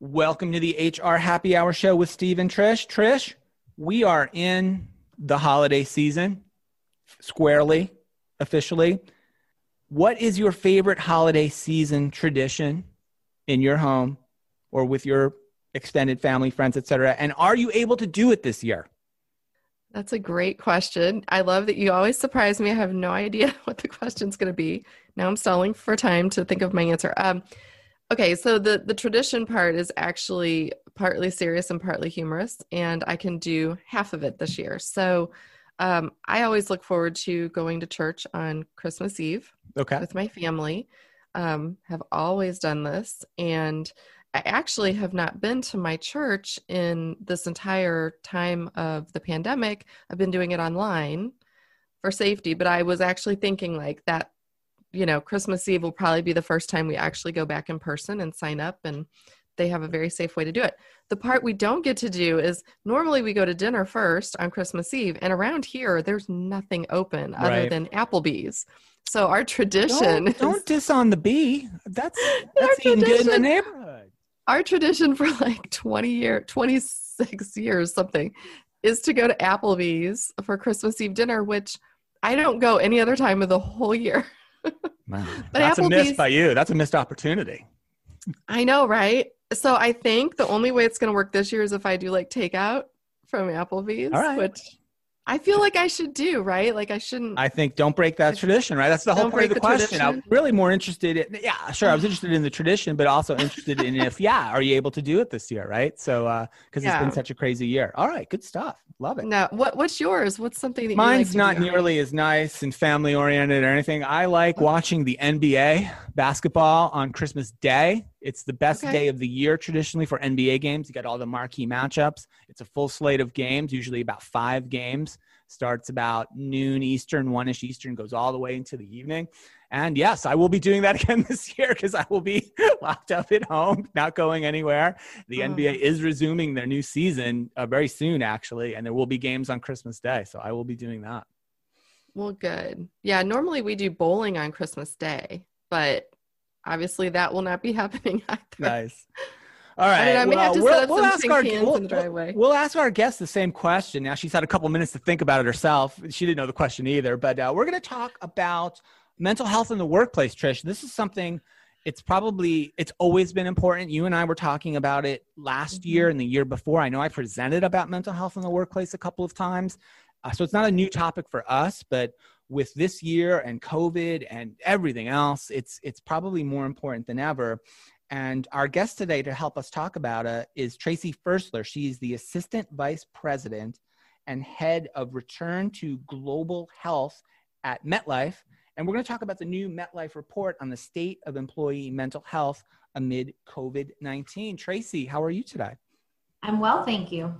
Welcome to the HR Happy Hour Show with Steve and Trish. Trish, we are in the holiday season squarely, officially. What is your favorite holiday season tradition in your home or with your extended family, friends, etc.? And are you able to do it this year? That's a great question. I love that you always surprise me. I have no idea what the question's going to be. Now I'm stalling for time to think of my answer. Um, okay, so the the tradition part is actually partly serious and partly humorous, and I can do half of it this year. So um, I always look forward to going to church on Christmas Eve Okay. with my family. Um, have always done this, and I actually have not been to my church in this entire time of the pandemic. I've been doing it online for safety, but I was actually thinking like that, you know, Christmas Eve will probably be the first time we actually go back in person and sign up and they have a very safe way to do it. The part we don't get to do is normally we go to dinner first on Christmas Eve, and around here there's nothing open other Right. than Applebee's. So our tradition, Don't, don't diss on the bee. That's Our that's eating good in the tradition- neighborhood. our tradition for like 20 year 26 years something is to go to Applebee's for Christmas Eve dinner, which I don't go any other time of the whole year. Wow. But That's a miss by you. That's a missed opportunity. I know, right? So I think the only way it's going to work this year is if I do like takeout from Applebee's, All right. which I feel like I should do, right? Like I shouldn't. I think don't break that tradition, right? That's the whole point of the the question. I'm really more interested in, yeah, sure. I was interested in the tradition, but also interested in if, yeah, are you able to do it this year, right? So, uh, because it's been such a crazy year. All right, good stuff. Love it. no, what what's yours? What's something that Mine's you like not do? nearly as nice and family oriented or anything. I like oh. watching the NBA basketball on Christmas Day. It's the best Okay. day of the year traditionally for NBA games. You got all the marquee matchups. It's a full slate of games, usually about five games. Starts about noon Eastern, one ish Eastern, goes all the way into the evening. And yes, I will be doing that again this year because I will be locked up at home, not going anywhere. The Oh. NBA is resuming their new season uh, very soon, actually, and there will be games on Christmas Day. So I will be doing that. Well, good. Yeah, normally we do bowling on Christmas Day, but obviously that will not be happening either. Nice. All right. I mean, I may have to set up some ask our, cans we'll, in the driveway. We'll ask our guest the same question. Now, she's had a couple minutes to think about it herself. She didn't know the question either, but uh, we're going to talk about mental health in the workplace, Trish. This is something it's probably it's always been important you and i were talking about it last Mm-hmm. year and the year before i know i presented about mental health in the workplace a couple of times uh, so it's not a new topic for us but with this year and covid and everything else it's it's probably more important than ever and our guest today to help us talk about it is tracey Ferstler. she's the assistant vice president and head of return to global health at metlife and we're going to talk about the new MetLife report on the state of employee mental health amid COVID 19. Tracey, how are you today? I'm well, thank you.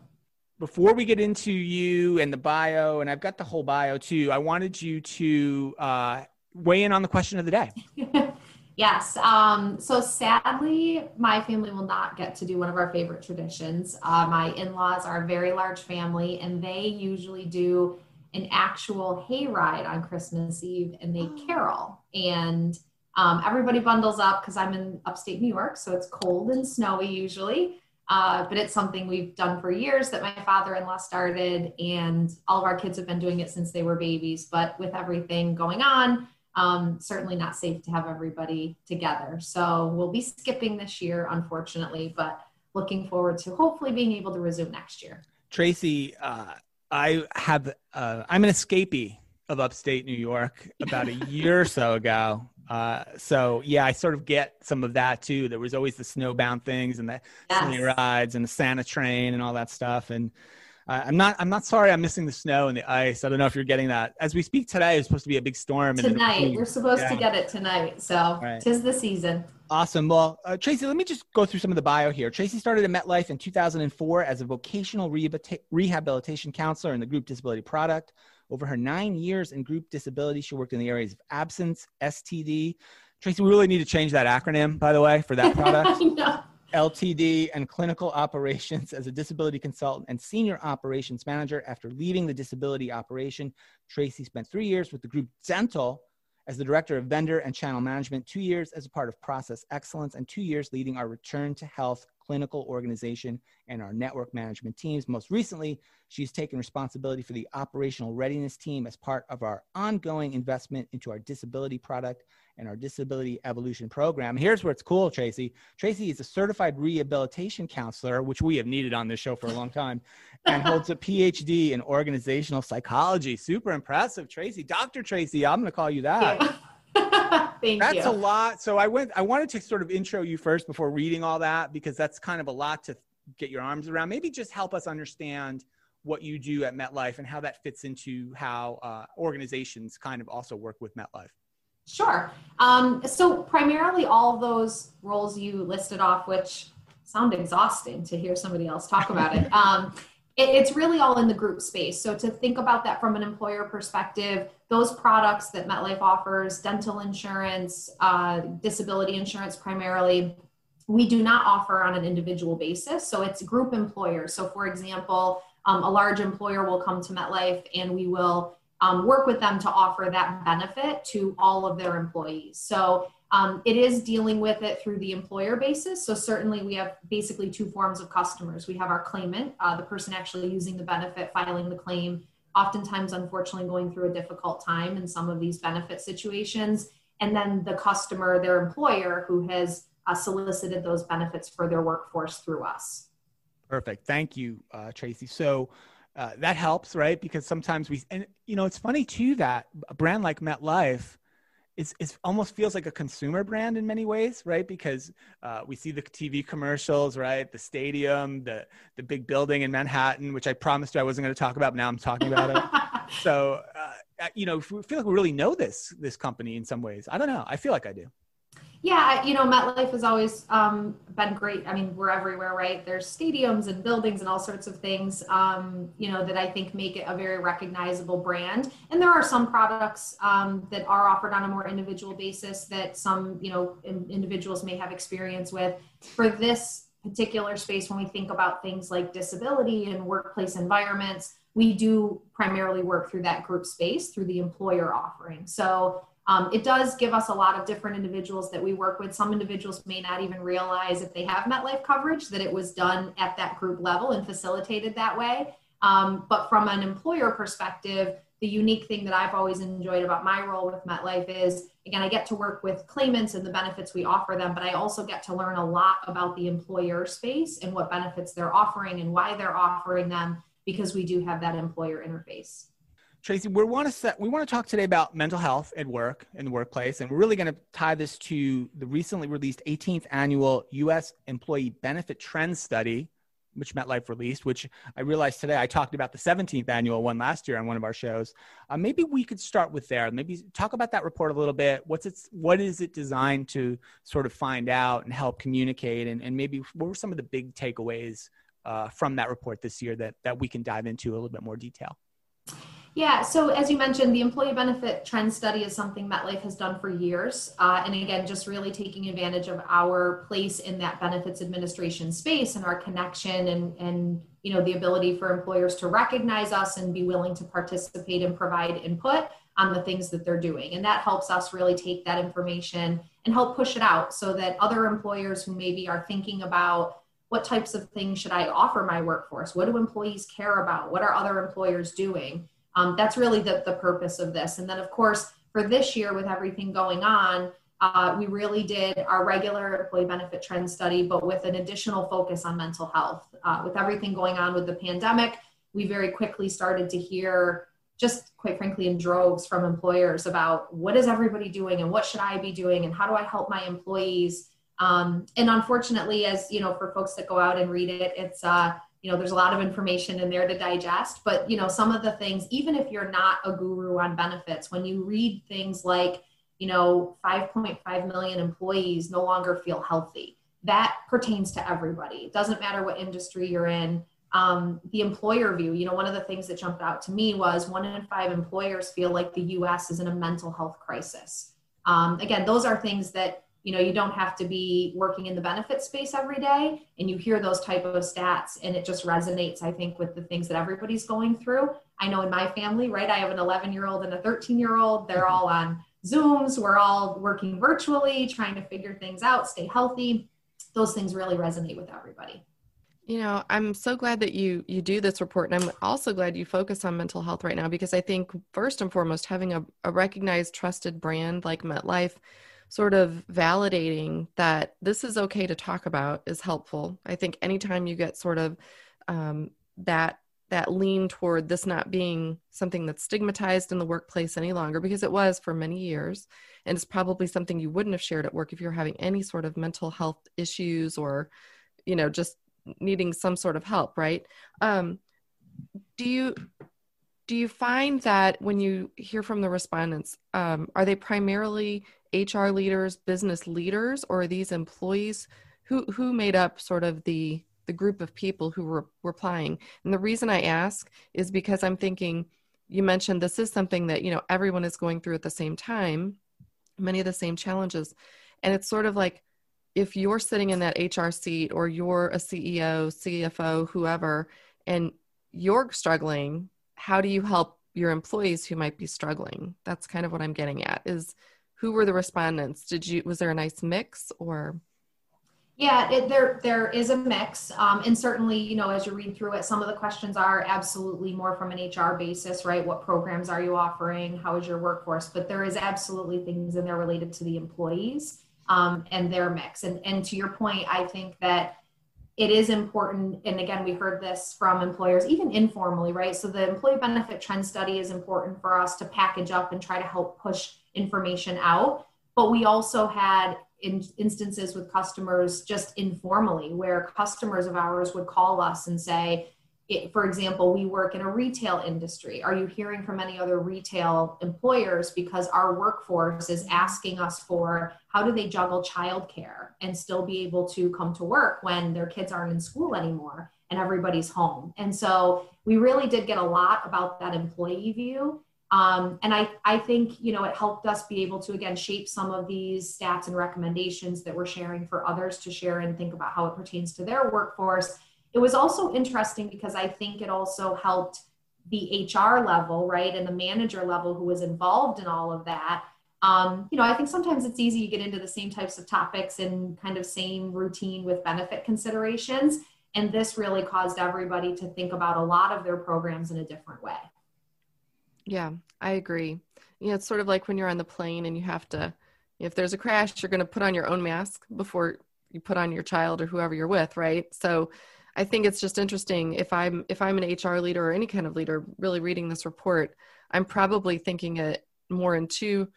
Before we get into you and the bio, and I've got the whole bio too, I wanted you to uh, weigh in on the question of the day. yes. Um, so sadly, my family will not get to do one of our favorite traditions. Uh, my in laws are a very large family, and they usually do an actual hayride on Christmas Eve and they carol. And um, everybody bundles up because I'm in upstate New York, so it's cold and snowy usually. Uh, but it's something we've done for years that my father-in-law started, and all of our kids have been doing it since they were babies. But with everything going on, um, certainly not safe to have everybody together. So we'll be skipping this year, unfortunately, but looking forward to hopefully being able to resume next year. Tracey, uh, I have, uh, I'm an escapee of upstate New York about a year or so ago. Uh, so yeah, I sort of get some of that too. There was always the snowbound things and the Yes. sleigh rides and the Santa train and all that stuff. And uh, I'm not, I'm not sorry. I'm missing the snow and the ice. I don't know if you're getting that. As we speak today, it's supposed to be a big storm. Tonight, we- we're supposed yeah. to get it tonight. So Right. tis the season. Awesome. Well, uh, Tracey, let me just go through some of the bio here. Tracey started at MetLife in 2004 as a vocational rehabilita- rehabilitation counselor in the group disability product. Over her nine years in group disability, she worked in the areas of absence, STD. Tracey, we really need to change that acronym, by the way, for that product. LTD and clinical operations as a disability consultant and senior operations manager. After leaving the disability operation, Tracey spent three years with the group dental as the Director of Vendor and Channel Management, two years as a part of Process Excellence, and two years leading our Return to Health clinical organization and our network management teams. Most recently, she's taken responsibility for the operational readiness team as part of our ongoing investment into our disability product and our disability evolution program. Here's where it's cool, Tracey. Tracey is a certified rehabilitation counselor, which we have needed on this show for a long time, and holds a PhD in organizational psychology. Super impressive, Tracey. Dr. Tracey, I'm going to call you that. Thank that's you. a lot. So I went. I wanted to sort of intro you first before reading all that because that's kind of a lot to get your arms around. Maybe just help us understand what you do at MetLife and how that fits into how uh, organizations kind of also work with MetLife. Sure. Um, so primarily all those roles you listed off, which sound exhausting to hear somebody else talk about it. Um, it, it's really all in the group space. So to think about that from an employer perspective, those products that MetLife offers, dental insurance, uh, disability insurance primarily, we do not offer on an individual basis. So it's group employers. So for example, um, a large employer will come to MetLife and we will um, work with them to offer that benefit to all of their employees. So um, it is dealing with it through the employer basis. So certainly we have basically two forms of customers. We have our claimant, uh, the person actually using the benefit, filing the claim, oftentimes unfortunately going through a difficult time in some of these benefit situations. And then the customer, their employer, who has uh, solicited those benefits for their workforce through us. Perfect. Thank you, uh, Tracey. So uh, that helps, right? Because sometimes we, and you know, it's funny too that a brand like MetLife is, is almost feels like a consumer brand in many ways, right? Because uh, we see the TV commercials, right? The stadium, the the big building in Manhattan, which I promised you I wasn't going to talk about. But now I'm talking about it. so, uh, you know, we feel like we really know this this company in some ways. I don't know. I feel like I do. Yeah, you know, MetLife has always um, been great. I mean, we're everywhere, right? There's stadiums and buildings and all sorts of things, um, you know, that I think make it a very recognizable brand. And there are some products um, that are offered on a more individual basis that some, you know, in, individuals may have experience with. For this particular space, when we think about things like disability and workplace environments, we do primarily work through that group space through the employer offering. So um, it does give us a lot of different individuals that we work with. Some individuals may not even realize if they have MetLife coverage that it was done at that group level and facilitated that way. Um, but from an employer perspective, the unique thing that I've always enjoyed about my role with MetLife is, again, I get to work with claimants and the benefits we offer them, but I also get to learn a lot about the employer space and what benefits they're offering and why they're offering them because we do have that employer interface. Tracey, we want to set, we want to talk today about mental health at work in the workplace, and we're really going to tie this to the recently released 18th annual U.S. Employee Benefit Trends Study, which MetLife released. Which I realized today I talked about the 17th annual one last year on one of our shows. Uh, maybe we could start with there. Maybe talk about that report a little bit. What's its what is it designed to sort of find out and help communicate, and, and maybe what were some of the big takeaways uh, from that report this year that that we can dive into a little bit more detail. Yeah, so as you mentioned, the employee benefit trend study is something MetLife has done for years. Uh, and again, just really taking advantage of our place in that benefits administration space and our connection and, and you know the ability for employers to recognize us and be willing to participate and provide input on the things that they're doing. And that helps us really take that information and help push it out so that other employers who maybe are thinking about what types of things should I offer my workforce? What do employees care about? What are other employers doing? Um, that's really the, the purpose of this. And then, of course, for this year, with everything going on, uh, we really did our regular employee benefit trend study, but with an additional focus on mental health. Uh, with everything going on with the pandemic, we very quickly started to hear, just quite frankly, in droves from employers about what is everybody doing and what should I be doing and how do I help my employees. Um, and unfortunately, as you know, for folks that go out and read it, it's uh, you know there's a lot of information in there to digest but you know some of the things even if you're not a guru on benefits when you read things like you know 5.5 million employees no longer feel healthy that pertains to everybody. It doesn't matter what industry you're in. Um, the employer view you know one of the things that jumped out to me was one in five employers feel like the us is in a mental health crisis. Um, again those are things that you know you don't have to be working in the benefit space every day and you hear those type of stats and it just resonates i think with the things that everybody's going through i know in my family right i have an 11 year old and a 13 year old they're mm-hmm. all on Zooms, we're all working virtually, trying to figure things out, stay healthy. Those things really resonate with everybody. You know, I'm so glad that you you do this report, and I'm also glad you focus on mental health right now because I think first and foremost, having a, a recognized, trusted brand like MetLife, sort of validating that this is okay to talk about is helpful. I think anytime you get sort of um, that that lean toward this not being something that's stigmatized in the workplace any longer because it was for many years and it's probably something you wouldn't have shared at work if you're having any sort of mental health issues or you know just needing some sort of help right um, do you do you find that when you hear from the respondents um, are they primarily hr leaders business leaders or these employees? Who who made up sort of the the group of people who were replying? And the reason i ask is because i'm thinking you mentioned this is something that you know everyone is going through at the same time many of the same challenges. And it's sort of like if you're sitting in that HR seat or you're a CEO, CFO, whoever, and you're struggling, how do you help your employees who might be struggling? That's kind of what I'm getting at is who were the respondents? Did you, was there a nice mix or? Yeah, it, there there is a mix, um, and certainly, you know, as you read through it, some of the questions are absolutely more from an HR basis, right? What programs are you offering? How is your workforce? But there is absolutely things in there related to the employees um, and their mix. And, and to your point, I think that it is important. And again, we heard this from employers, even informally, right? So the employee benefit trend study is important for us to package up and try to help push information out. But we also had in instances with customers just informally where customers of ours would call us and say, it, for example, we work in a retail industry. Are you hearing from any other retail employers? Because our workforce is asking us for how do they juggle childcare and still be able to come to work when their kids aren't in school anymore and everybody's home. And so we really did get a lot about that employee view. Um, and I, I think you know it helped us be able to again shape some of these stats and recommendations that we're sharing for others to share and think about how it pertains to their workforce it was also interesting because I think it also helped the HR level, right, and the manager level who was involved in all of that. Um, you know, I think sometimes it's easy to get into the same types of topics and kind of same routine with benefit considerations. And this really caused everybody to think about a lot of their programs in a different way. Yeah, I agree. You know, it's sort of like when you're on the plane and you have to, if there's a crash, you're going to put on your own mask before you put on your child or whoever you're with, right? So I think it's just interesting if I'm if I'm an HR leader or any kind of leader really reading this report, I'm probably thinking it more in two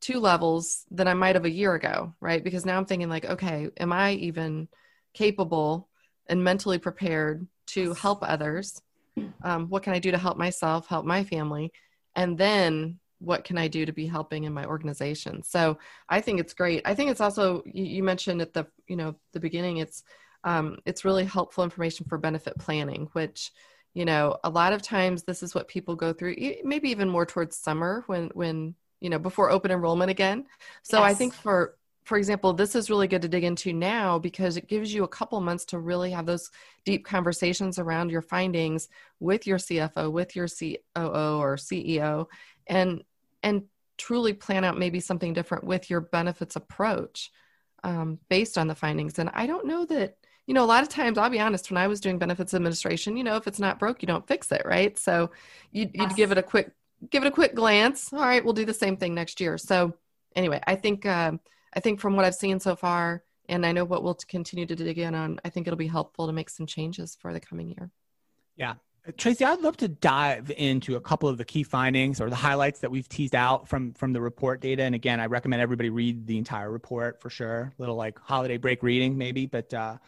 two levels than I might have a year ago, right? Because now I'm thinking like, okay, am I even capable and mentally prepared to help others? Um, what can I do to help myself, help my family, and then what can I do to be helping in my organization? So I think it's great. I think it's also you, you mentioned at the you know the beginning it's um, it's really helpful information for benefit planning, which you know a lot of times this is what people go through maybe even more towards summer when when you know before open enrollment again so yes. i think for for example this is really good to dig into now because it gives you a couple months to really have those deep conversations around your findings with your cfo with your coo or ceo and and truly plan out maybe something different with your benefits approach um, based on the findings and i don't know that you know, a lot of times, I'll be honest, when I was doing benefits administration, you know, if it's not broke, you don't fix it, right? So you'd, you'd give it a quick, give it a quick glance. All right, we'll do the same thing next year. So anyway, I think, um, I think from what I've seen so far, and I know what we'll continue to dig in on, I think it'll be helpful to make some changes for the coming year. Yeah. Tracey, I'd love to dive into a couple of the key findings or the highlights that we've teased out from from the report data. And again, I recommend everybody read the entire report for sure. A little like holiday break reading, maybe. But uh,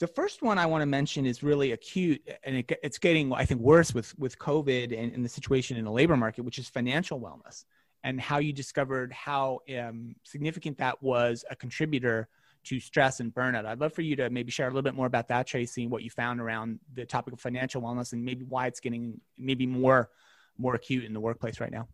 the first one I want to mention is really acute, and it, it's getting, I think, worse with with COVID and, and, the situation in the labor market, which is financial wellness, and how you discovered how um, significant that was a contributor to stress and burnout. I'd love for you to maybe share a little bit more about that, Tracey, what you found around the topic of financial wellness, and maybe why it's getting maybe more more acute in the workplace right now.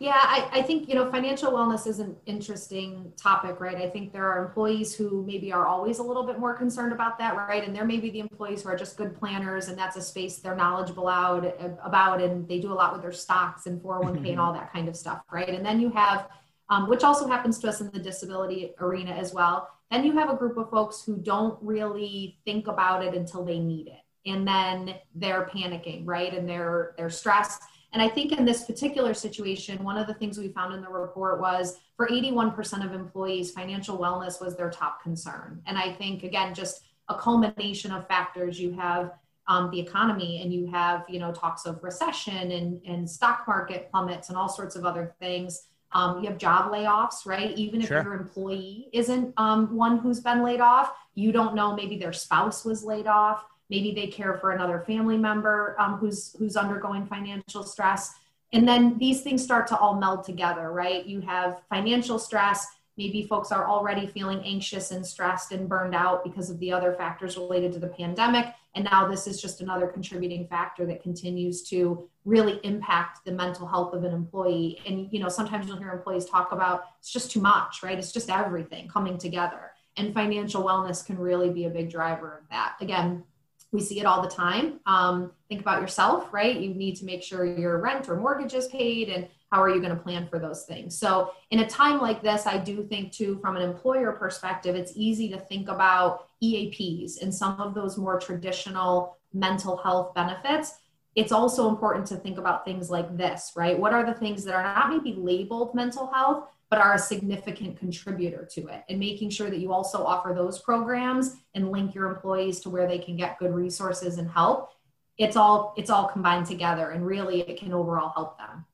Yeah, I, I think, you know, financial wellness is an interesting topic, right? I think there are employees who maybe are always a little bit more concerned about that, right? And there may be the employees who are just good planners and that's a space they're knowledgeable out about and they do a lot with their stocks and 401k and all that kind of stuff, right? And then you have, um, which also happens to us in the disability arena as well. Then you have a group of folks who don't really think about it until they need it. And then they're panicking, right? And they're they're stressed and I think in this particular situation, one of the things we found in the report was for 81% of employees, financial wellness was their top concern. And I think, again, just a culmination of factors you have um, the economy and you have you know talks of recession and, and stock market plummets and all sorts of other things um, you have job layoffs right even if sure. your employee isn't um, one who's been laid off you don't know maybe their spouse was laid off maybe they care for another family member um, who's who's undergoing financial stress. And then these things start to all meld together right? You have financial stress. Maybe folks are already feeling anxious and stressed and burned out because of the other factors related to the pandemic. And now this is just another contributing factor that continues to really impact the mental health of an employee. And you know sometimes you'll hear employees talk about it's just too much right? It's just everything coming together. And financial wellness can really be a big driver of that. Again we see it all the time. Um, think about yourself, right? You need to make sure your rent or mortgage is paid, and how are you going to plan for those things? So, in a time like this, I do think, too, from an employer perspective, it's easy to think about EAPs and some of those more traditional mental health benefits. It's also important to think about things like this, right? What are the things that are not maybe labeled mental health, but are a significant contributor to it and making sure that you also offer those programs and link your employees to where they can get good resources and help. It's all it's all combined together and really it can overall help them.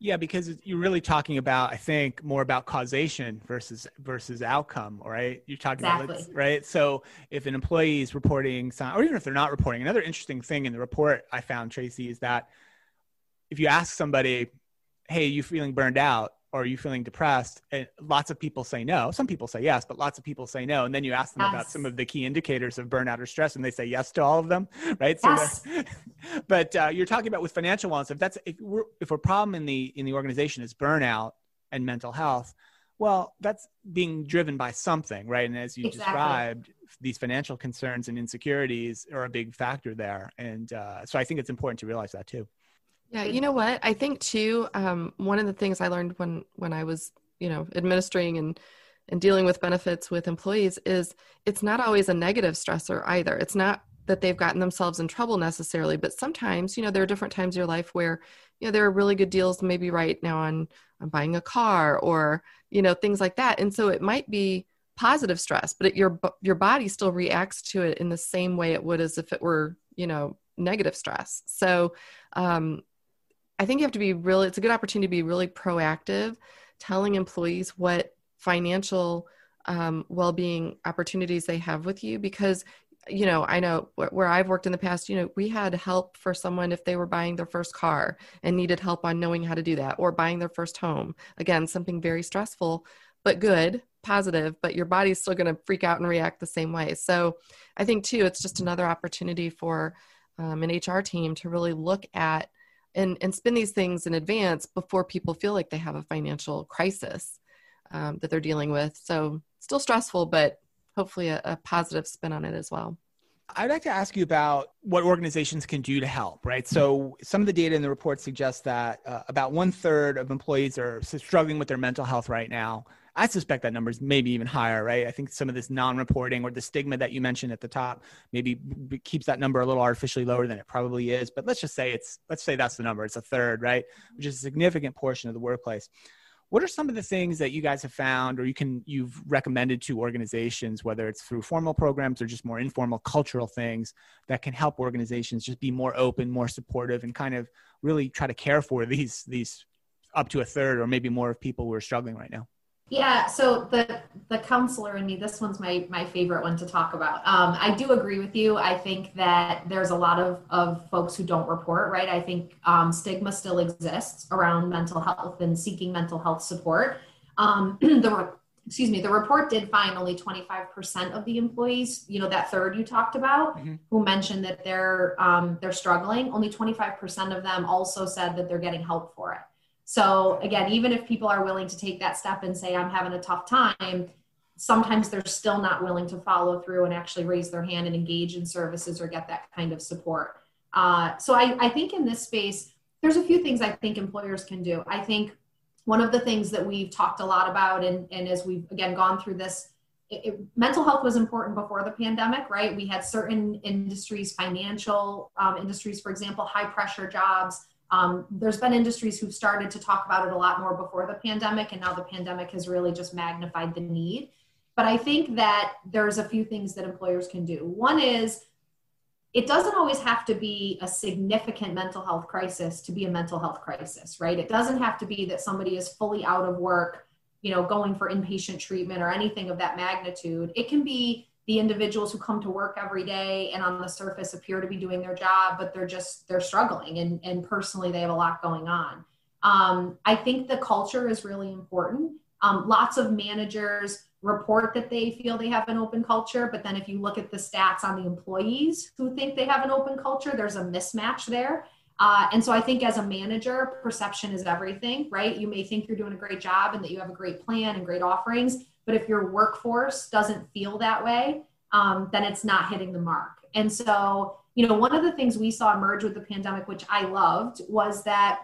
Yeah because you're really talking about i think more about causation versus versus outcome right? You're talking exactly. about right? So if an employee is reporting or even if they're not reporting another interesting thing in the report i found tracey is that if you ask somebody hey you feeling burned out or are you feeling depressed? And lots of people say no. Some people say yes, but lots of people say no. And then you ask them yes. about some of the key indicators of burnout or stress, and they say yes to all of them, right? So, yes. but uh, you're talking about with financial wellness. If that's if we're if a problem in the in the organization is burnout and mental health, well, that's being driven by something, right? And as you exactly. described, these financial concerns and insecurities are a big factor there. And uh, so I think it's important to realize that too. Yeah, you know what? I think too. Um, one of the things I learned when when I was, you know, administering and and dealing with benefits with employees is it's not always a negative stressor either. It's not that they've gotten themselves in trouble necessarily, but sometimes, you know, there are different times in your life where, you know, there are really good deals maybe right now on on buying a car or you know things like that, and so it might be positive stress, but it, your your body still reacts to it in the same way it would as if it were, you know, negative stress. So um, I think you have to be really, it's a good opportunity to be really proactive, telling employees what financial um, well being opportunities they have with you because you know i know where i've worked in the past you know we had help for someone if they were buying their first car and needed help on knowing how to do that or buying their first home. Again something very stressful but good positive but your body's still going to freak out and react the same way. So i think too it's just another opportunity for um, an hr team to really look at and and spin these things in advance before people feel like they have a financial crisis um, that they're dealing with so still stressful but hopefully a, a positive spin on it as well I'd like to ask you about what organizations can do to help, right? So, some of the data in the report suggests that uh, about one third of employees are struggling with their mental health right now. I suspect that number is maybe even higher, right? I think some of this non-reporting or the stigma that you mentioned at the top maybe keeps that number a little artificially lower than it probably is. But let's just say it's let's say that's the number. It's a third, right? Which is a significant portion of the workplace. What are some of the things that you guys have found or you can you've recommended to organizations, whether it's through formal programs or just more informal cultural things that can help organizations just be more open, more supportive, and kind of really try to care for these these up to a third or maybe more of people who are struggling right now? Yeah, so the the counselor in me, this one's my my favorite one to talk about. Um, I do agree with you. I think that there's a lot of of folks who don't report, right? I think um, stigma still exists around mental health and seeking mental health support. Um, the excuse me, the report did find only 25% of the employees, you know, that third you talked about, mm-hmm. who mentioned that they're um, they're struggling. Only 25% of them also said that they're getting help for it. So again, even if people are willing to take that step and say, I'm having a tough time, sometimes they're still not willing to follow through and actually raise their hand and engage in services or get that kind of support. Uh, so I, I think in this space, there's a few things I think employers can do. I think one of the things that we've talked a lot about, and, and as we've again gone through this, it, it, mental health was important before the pandemic, right? We had certain industries, financial um, industries, for example, high pressure jobs. Um, there's been industries who've started to talk about it a lot more before the pandemic, and now the pandemic has really just magnified the need. But I think that there's a few things that employers can do. One is it doesn't always have to be a significant mental health crisis to be a mental health crisis, right? It doesn't have to be that somebody is fully out of work, you know, going for inpatient treatment or anything of that magnitude. It can be the individuals who come to work every day and on the surface appear to be doing their job, but they're just they're struggling and, and personally they have a lot going on. Um, I think the culture is really important. Um, lots of managers report that they feel they have an open culture, but then if you look at the stats on the employees who think they have an open culture, there's a mismatch there. Uh, and so I think as a manager, perception is everything, right? You may think you're doing a great job and that you have a great plan and great offerings, but if your workforce doesn't feel that way, um, then it's not hitting the mark. And so, you know, one of the things we saw emerge with the pandemic, which I loved, was that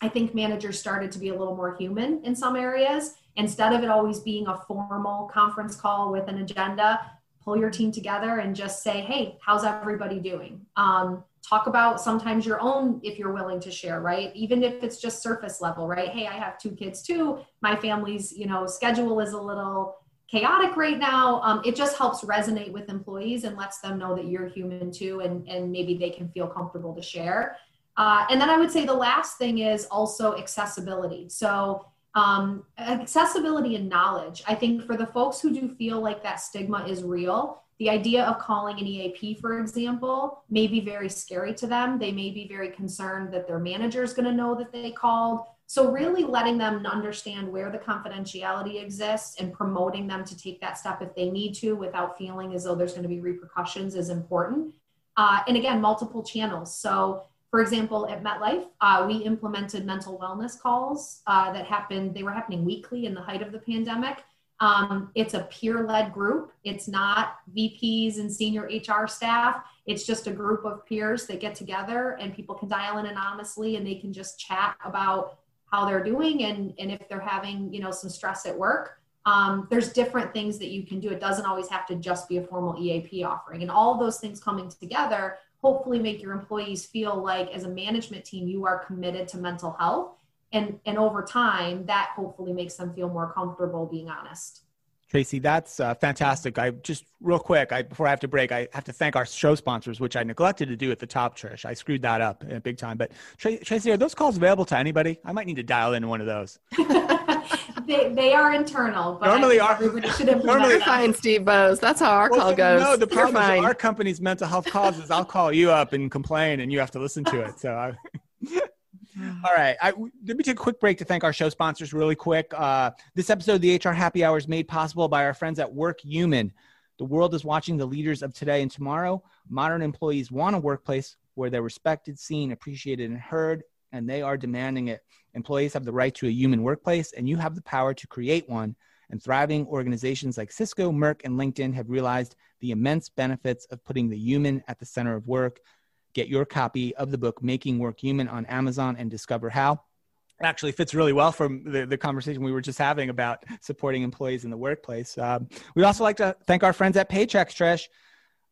I think managers started to be a little more human in some areas instead of it always being a formal conference call with an agenda pull your team together and just say hey how's everybody doing? Um, talk about sometimes your own if you're willing to share right? Even if it's just surface level right? Hey i have two kids too. My family's you know schedule is a little chaotic right now. Um, it just helps resonate with employees and lets them know that you're human too and, and maybe they can feel comfortable to share. Uh, and then i would say the last thing is also accessibility. So um, accessibility and knowledge. I think for the folks who do feel like that stigma is real, the idea of calling an EAP, for example, may be very scary to them. They may be very concerned that their manager is going to know that they called. So, really letting them understand where the confidentiality exists and promoting them to take that step if they need to without feeling as though there's going to be repercussions is important. Uh, and again, multiple channels. So, for example, at MetLife, uh, we implemented mental wellness calls uh, that happened, they were happening weekly in the height of the pandemic. Um, it's a peer led group. It's not VPs and senior HR staff. It's just a group of peers that get together and people can dial in anonymously and they can just chat about how they're doing and, and if they're having you know some stress at work. Um, there's different things that you can do. It doesn't always have to just be a formal EAP offering. And all those things coming together hopefully make your employees feel like as a management team you are committed to mental health and and over time that hopefully makes them feel more comfortable being honest Tracey, that's uh, fantastic. I just real quick, I, before I have to break, I have to thank our show sponsors, which I neglected to do at the top, Trish. I screwed that up big time. But Tracey, are those calls available to anybody? I might need to dial in one of those. they, they are internal. But normally, our, everybody should normally fine, Steve Boese. That's how our well, call goes. No, the purpose of our company's mental health calls is I'll call you up and complain, and you have to listen to it. So. I, all right. I, let me take a quick break to thank our show sponsors really quick. Uh, this episode of the HR Happy Hour is made possible by our friends at Workhuman. The world is watching the leaders of today and tomorrow. Modern employees want a workplace where they're respected, seen, appreciated, and heard, and they are demanding it. Employees have the right to a human workplace, and you have the power to create one. And thriving organizations like Cisco, Merck, and LinkedIn have realized the immense benefits of putting the human at the center of work. Get your copy of the book, Making Work Human, on Amazon and discover how. It actually fits really well from the, the conversation we were just having about supporting employees in the workplace. Um, we'd also like to thank our friends at Paychex, Trish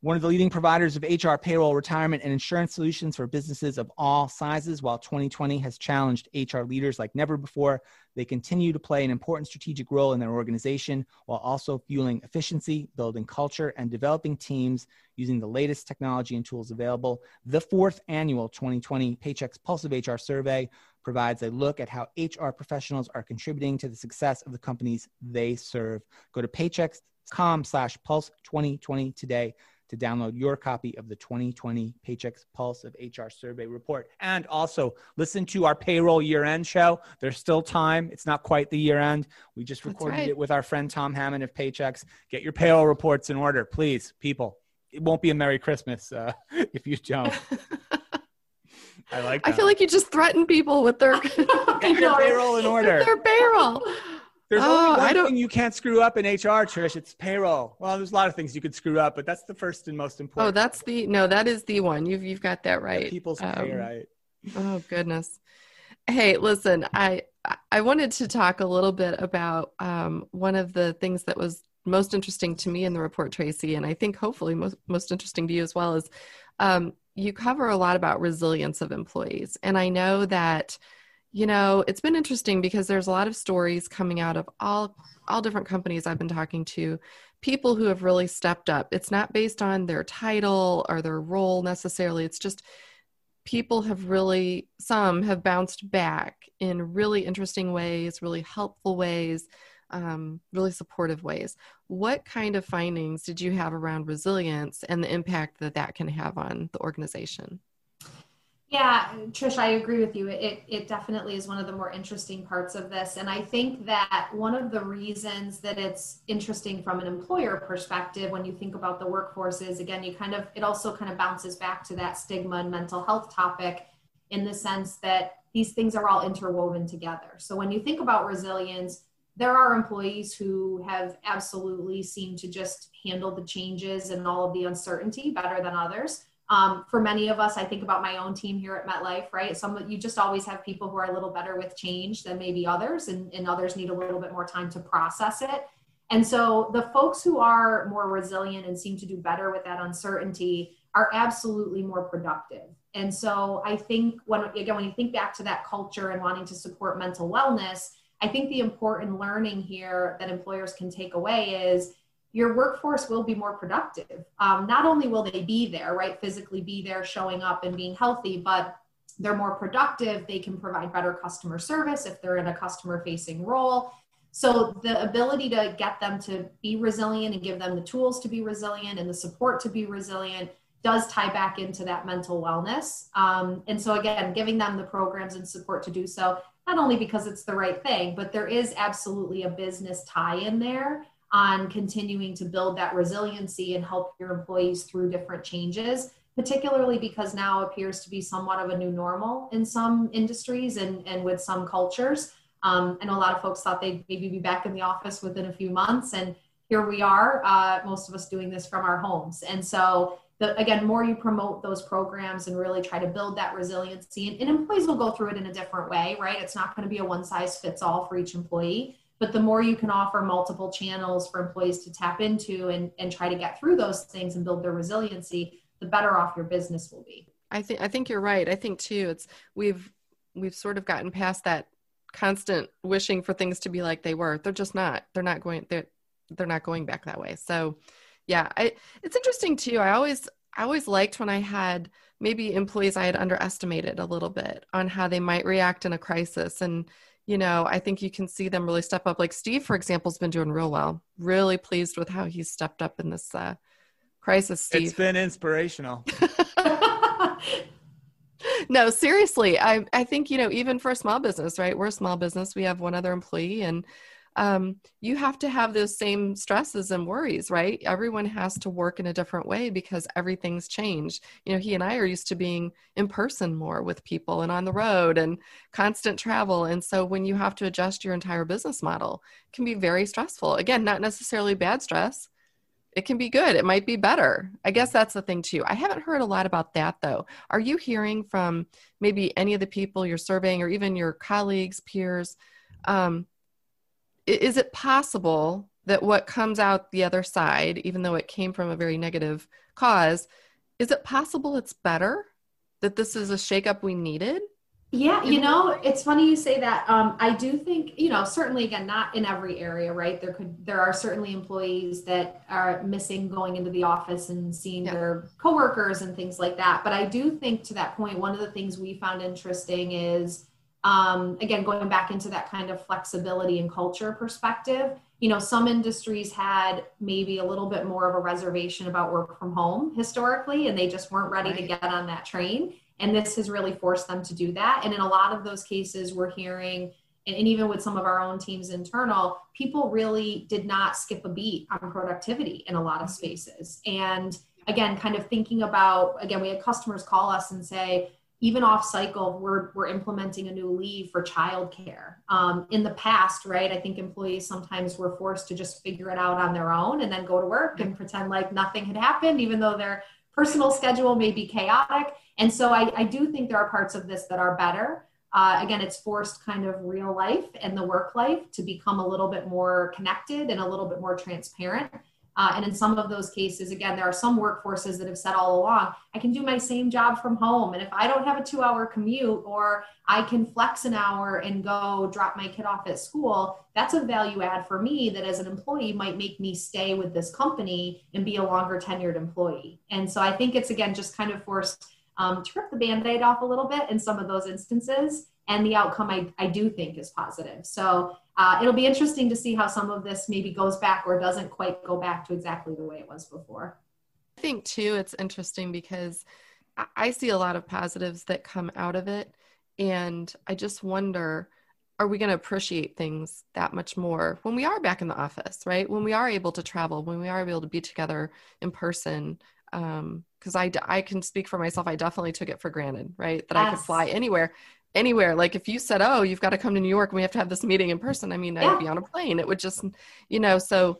one of the leading providers of HR, payroll, retirement, and insurance solutions for businesses of all sizes. While 2020 has challenged HR leaders like never before, they continue to play an important strategic role in their organization while also fueling efficiency, building culture, and developing teams using the latest technology and tools available. The fourth annual 2020 Paychex Pulse of HR survey provides a look at how HR professionals are contributing to the success of the companies they serve. Go to paychex.com slash pulse 2020 today to download your copy of the 2020 Paychex Pulse of HR survey report. And also listen to our payroll year end show. There's still time. It's not quite the year end. We just recorded right. it with our friend Tom Hammond of Paychex. Get your payroll reports in order, please, people. It won't be a Merry Christmas uh, if you don't. I like. I feel like you just threaten people with their Get your payroll in order. their payroll. There's Oh, only I one don't- thing you can't screw up in HR, Trish. It's payroll. Well, there's a lot of things you could screw up, but that's the first and most important. Oh, that's the no, that is the one. You've you've got that right. People's pay Um, right. Oh goodness. Hey, listen, I I wanted to talk a little bit about um, one of the things that was most interesting to me in the report, Tracey, and I think hopefully most most interesting to you as well is um, you cover a lot about resilience of employees, and I know that you know it's been interesting because there's a lot of stories coming out of all all different companies I've been talking to, people who have really stepped up. It's not based on their title or their role necessarily. It's just people have really some have bounced back in really interesting ways really helpful ways um, really supportive ways what kind of findings did you have around resilience and the impact that that can have on the organization Yeah, Trish, I agree with you. It it definitely is one of the more interesting parts of this, and I think that one of the reasons that it's interesting from an employer perspective when you think about the workforce is again, you kind of it also kind of bounces back to that stigma and mental health topic in the sense that these things are all interwoven together. So when you think about resilience, there are employees who have absolutely seemed to just handle the changes and all of the uncertainty better than others. Um, for many of us, I think about my own team here at MetLife, right? Some you just always have people who are a little better with change than maybe others, and, and others need a little bit more time to process it. And so the folks who are more resilient and seem to do better with that uncertainty are absolutely more productive. And so I think when again when you think back to that culture and wanting to support mental wellness, I think the important learning here that employers can take away is your workforce will be more productive. Um, not only will they be there, right, physically be there, showing up and being healthy, but they're more productive. They can provide better customer service if they're in a customer facing role. So the ability to get them to be resilient and give them the tools to be resilient and the support to be resilient does tie back into that mental wellness. Um, and so again, giving them the programs and support to do so, not only because it's the right thing, but there is absolutely a business tie in there on continuing to build that resiliency and help your employees through different changes, particularly because now appears to be somewhat of a new normal in some industries and, and with some cultures. Um, a lot of folks thought they'd maybe be back in the office within a few months, and here we are, uh, most of us doing this from our homes. And so, the, again, more you promote those programs and really try to build that resiliency, and, and employees will go through it in a different way, right? It's not going to be a one size fits all for each employee but the more you can offer multiple channels for employees to tap into and, and try to get through those things and build their resiliency the better off your business will be. I think i think you're right. I think too it's we've we've sort of gotten past that constant wishing for things to be like they were. They're just not. They're not going they're they're not going back that way. So yeah i it's interesting too. I always i always liked when i had maybe employees i had underestimated a little bit on how they might react in a crisis. And you know, I think you can see them really step up. Like Steve, for example, has been doing real well. Really pleased with how he's stepped up in this uh, crisis. Steve, It's been inspirational. no, seriously, I I think you know even for a small business, right? We're a small business. We have one other employee, and um, you have to have those same stresses and worries, right? Everyone has to work in a different way because everything's changed. You know, he and I are used to being in person more with people and on the road and constant travel. And so when you have to adjust your entire business model, it can be very stressful. Again, not necessarily bad stress. It can be good. It might be better. I guess that's the thing too. I haven't heard a lot about that though. Are you hearing from maybe any of the people you're surveying or even your colleagues, peers? Um, is it possible that what comes out the other side, even though it came from a very negative cause, is it possible it's better? That this is a shakeup we needed? Yeah, you know, it's funny you say that. Um, I do think, you know, certainly again, not in every area, right? There could there are certainly employees that are missing going into the office and seeing Yeah. their coworkers and things like that. But I do think to that point, one of the things we found interesting is um, again going back into that kind of flexibility and culture perspective you know some industries had maybe a little bit more of a reservation about work from home historically and they just weren't ready to get on that train. And this has really forced them to do that. And in a lot of those cases we're hearing and, and even with some of our own teams internal people really did not skip a beat on productivity in a lot of spaces. And again kind of thinking about again we had customers call us and say even off cycle, we're, we're implementing a new leave for childcare. Um, in the past, right, I think employees sometimes were forced to just figure it out on their own and then go to work and pretend like nothing had happened, even though their personal schedule may be chaotic. And so I, I do think there are parts of this that are better. Uh, again, it's forced kind of real life and the work life to become a little bit more connected and a little bit more transparent. Uh, and in some of those cases, again, there are some workforces that have said all along, I can do my same job from home. And if I don't have a two hour commute or I can flex an hour and go drop my kid off at school, that's a value add for me that as an employee might make me stay with this company and be a longer tenured employee. And so I think it's, again, just kind of forced um, to rip the band aid off a little bit in some of those instances. And the outcome I, I do think is positive. So uh, it'll be interesting to see how some of this maybe goes back or doesn't quite go back to exactly the way it was before. I think too, it's interesting because I see a lot of positives that come out of it. And I just wonder are we going to appreciate things that much more when we are back in the office, right? When we are able to travel, when we are able to be together in person. Because um, I, I can speak for myself, I definitely took it for granted, right? That yes. I could fly anywhere anywhere. Like if you said, "Oh, you've got to come to New York and we have to have this meeting in person," I mean, yeah. I'd be on a plane. It would just, you know. So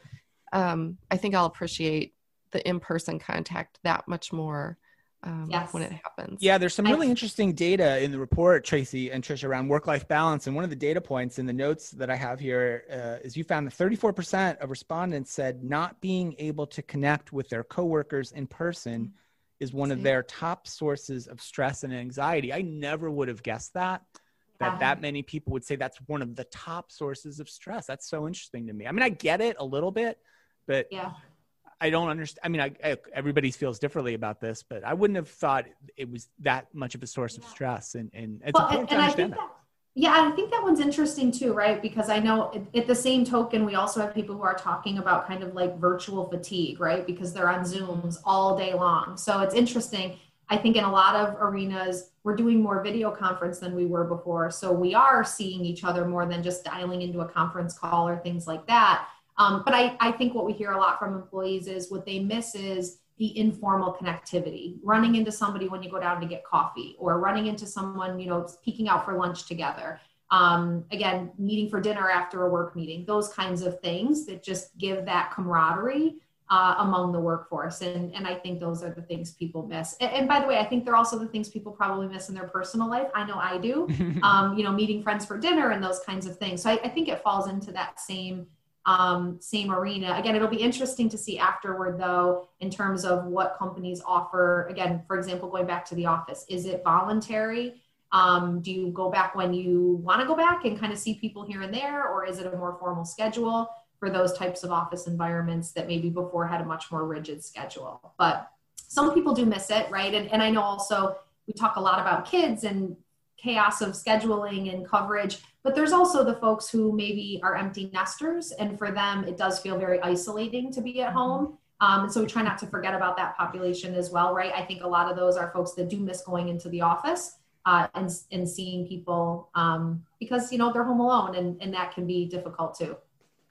um, I think I'll appreciate the in-person contact that much more um, yes. when it happens. Yeah, there's some really interesting data in the report, Tracey and Tricia, around work-life balance. And one of the data points in the notes that I have here uh, is you found that 34% of respondents said not being able to connect with their coworkers in person. Is one of their top sources of stress and anxiety. I never would have guessed that that that many people would say that's one of the top sources of stress. That's so interesting to me. I mean, I get it a little bit, but yeah. I don't understand. I mean, I, I, everybody feels differently about this, but I wouldn't have thought it was that much of a source of stress. And, and it's well, important and, to understand that. that yeah, I think that one's interesting too, right? Because I know at the same token, we also have people who are talking about kind of like virtual fatigue, right? Because they're on Zooms all day long. So it's interesting. I think in a lot of arenas, we're doing more video conference than we were before. So we are seeing each other more than just dialing into a conference call or things like that. Um, but I, I think what we hear a lot from employees is what they miss is the informal connectivity running into somebody when you go down to get coffee or running into someone you know peeking out for lunch together. Um, again meeting for dinner after a work meeting those kinds of things that just give that camaraderie uh, among the workforce. And, and i think those are the things people miss. And, and, by the way i think they're also the things people probably miss in their personal life. I know i do. Um, you know meeting friends for dinner and those kinds of things. So I, I think it falls into that same um, same arena. Again, it'll be interesting to see afterward, though, in terms of what companies offer. Again, for example, going back to the office, is it voluntary? Um, do you go back when you want to go back and kind of see people here and there, or is it a more formal schedule for those types of office environments that maybe before had a much more rigid schedule? But some people do miss it, right? And, and I know also we talk a lot about kids and chaos of scheduling and coverage but there's also the folks who maybe are empty nesters, and for them, it does feel very isolating to be at mm-hmm. home. Um, and so we try not to forget about that population as well, right? I think a lot of those are folks that do miss going into the office uh, and, and seeing people um, because, you know, they're home alone and, and that can be difficult too.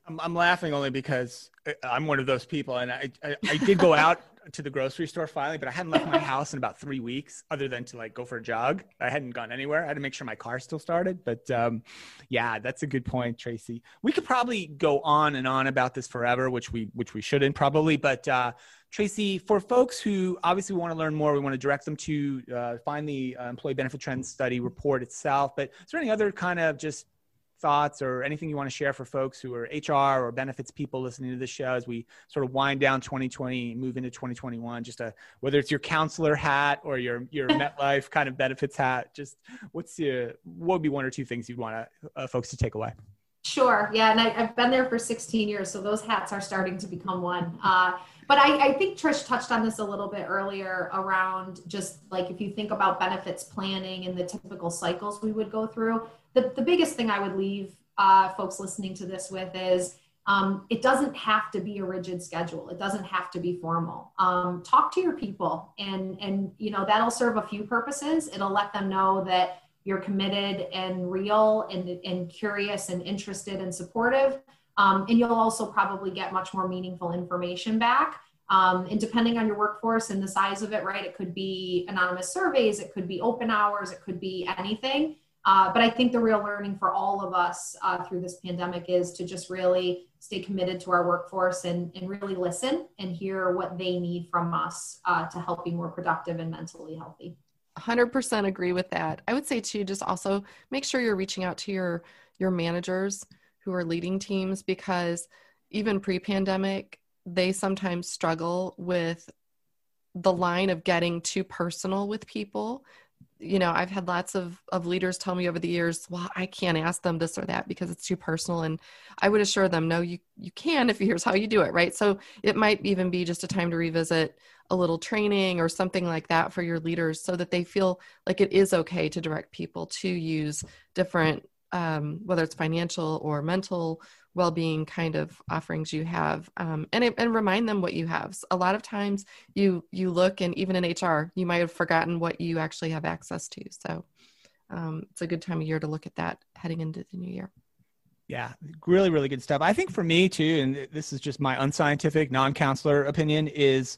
I'm, I'm laughing only because uh, I'm one of those people, and I, I, I did go out to the grocery store finally, but I hadn't left my house in about three weeks, other than to like go for a jog. I hadn't gone anywhere. I had to make sure my car still started. But um, yeah, that's a good point, Tracey. We could probably go on and on about this forever, which we which we shouldn't probably. But uh, Tracey, for folks who obviously want to learn more, we want to direct them to uh, find the uh, employee benefit trends study report itself. But is there any other kind of just thoughts or anything you want to share for folks who are HR or benefits people listening to this show as we sort of wind down 2020, move into 2021? Just a whether it's your counselor hat or your your MetLife kind of benefits hat. Just what's your what would be one or two things you'd want to, uh, folks to take away? Sure. Yeah, and I, have been there for 16 years, so those hats are starting to become one. Uh, but I, I, think Trish touched on this a little bit earlier around just like if you think about benefits planning and the typical cycles we would go through the, the biggest thing I would leave uh, folks listening to this with is um, it doesn't have to be a rigid schedule. It doesn't have to be formal. Um, talk to your people, and and you know that'll serve a few purposes. It'll let them know that you're committed and real and, and curious and interested and supportive. Um, and you'll also probably get much more meaningful information back Um, and depending on your workforce and the size of it, right, it could be anonymous surveys, it could be open hours, it could be anything. Uh, but I think the real learning for all of us uh, through this pandemic is to just really stay committed to our workforce and, and really listen and hear what they need from us uh, to help be more productive and mentally healthy. 100% agree with that. I would say too, just also make sure you're reaching out to your your managers who are leading teams because even pre-pandemic, they sometimes struggle with the line of getting too personal with people you know i've had lots of of leaders tell me over the years well i can't ask them this or that because it's too personal. And i would assure them no you you can if here's how you do it right? So it might even be just a time to revisit a little training or something like that for your leaders so that they feel like it is okay to direct people to use different um, whether it's financial or mental well-being kind of offerings you have um, and, and remind them what you have. A lot of times you you look and even in hr you might have forgotten what you actually have access to. So um, it's a good time of year to look at that heading into the new year. Yeah really really good stuff. I think for me too and this is just my unscientific non-counselor opinion is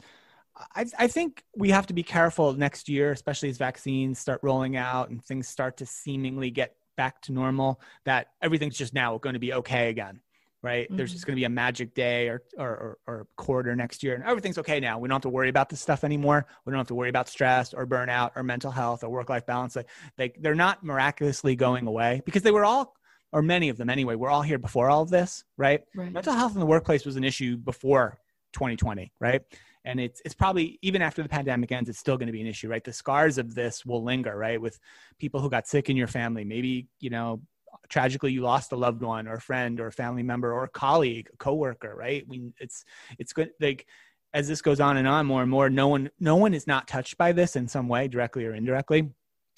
I, I, think we have to be careful next year, especially as vaccines start rolling out and things start to seemingly get back to normal, that everything's just now going to be okay again right? Mm-hmm. There's just going to be a magic day or, or, or, or, quarter next year, and everything's okay now. We don't have to worry about this stuff anymore. We don't have to worry about stress or burnout or mental health or work life balance. Like, they, they're not miraculously going away because they were all, or many of them anyway, we're all here before all of this, right? right? Mental health in the workplace was an issue before 2020, right? And it's it's probably even after the pandemic ends, it's still going to be an issue, right? The scars of this will linger, right? With people who got sick in your family, maybe you know tragically you lost a loved one or a friend or a family member or a colleague, a coworker, right? We, it's it's good like as this goes on and on more and more, no one no one is not touched by this in some way, directly or indirectly.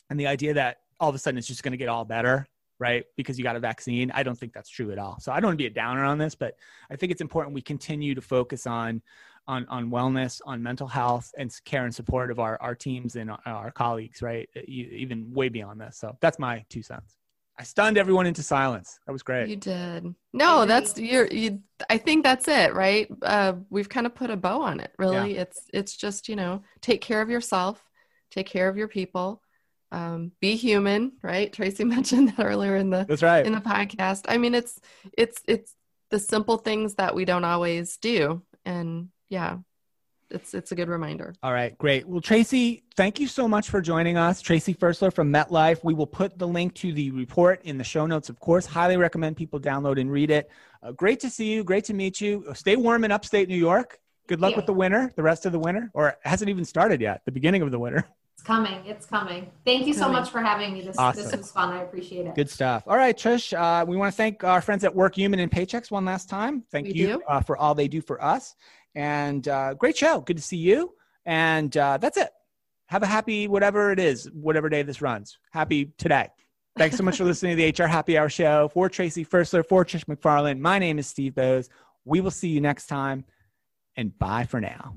And the idea that all of a sudden it's just going to get all better, right? Because you got a vaccine, I don't think that's true at all. So I don't want to be a downer on this, but I think it's important we continue to focus on on on wellness, on mental health, and care and support of our our teams and our colleagues, right? Even way beyond this. So that's my two cents. I stunned everyone into silence. That was great. You did. No, that's you're you I think that's it, right? Uh, we've kind of put a bow on it. Really. Yeah. It's it's just, you know, take care of yourself, take care of your people. Um, be human, right? Tracey mentioned that earlier in the That's right. in the podcast. I mean, it's it's it's the simple things that we don't always do. And yeah, it's it's a good reminder. All right, great. Well, Tracey, thank you so much for joining us. Tracey Ferstler from MetLife. We will put the link to the report in the show notes, of course. Highly recommend people download and read it. Uh, great to see you. Great to meet you. Stay warm in upstate New York. Good luck yeah. with the winter, the rest of the winter, or hasn't even started yet. The beginning of the winter. It's coming. It's coming. Thank you so much for having me. This, awesome. this was fun. I appreciate it. Good stuff. All right, Trish. Uh, we want to thank our friends at Workhuman and Paychex one last time. Thank we you uh, for all they do for us. And uh, great show. Good to see you. And uh, that's it. Have a happy whatever it is, whatever day this runs. Happy today. Thanks so much for listening to the HR Happy Hour show. For Tracey Ferstler, for Trish McFarlane, my name is Steve Boese. We will see you next time, and bye for now.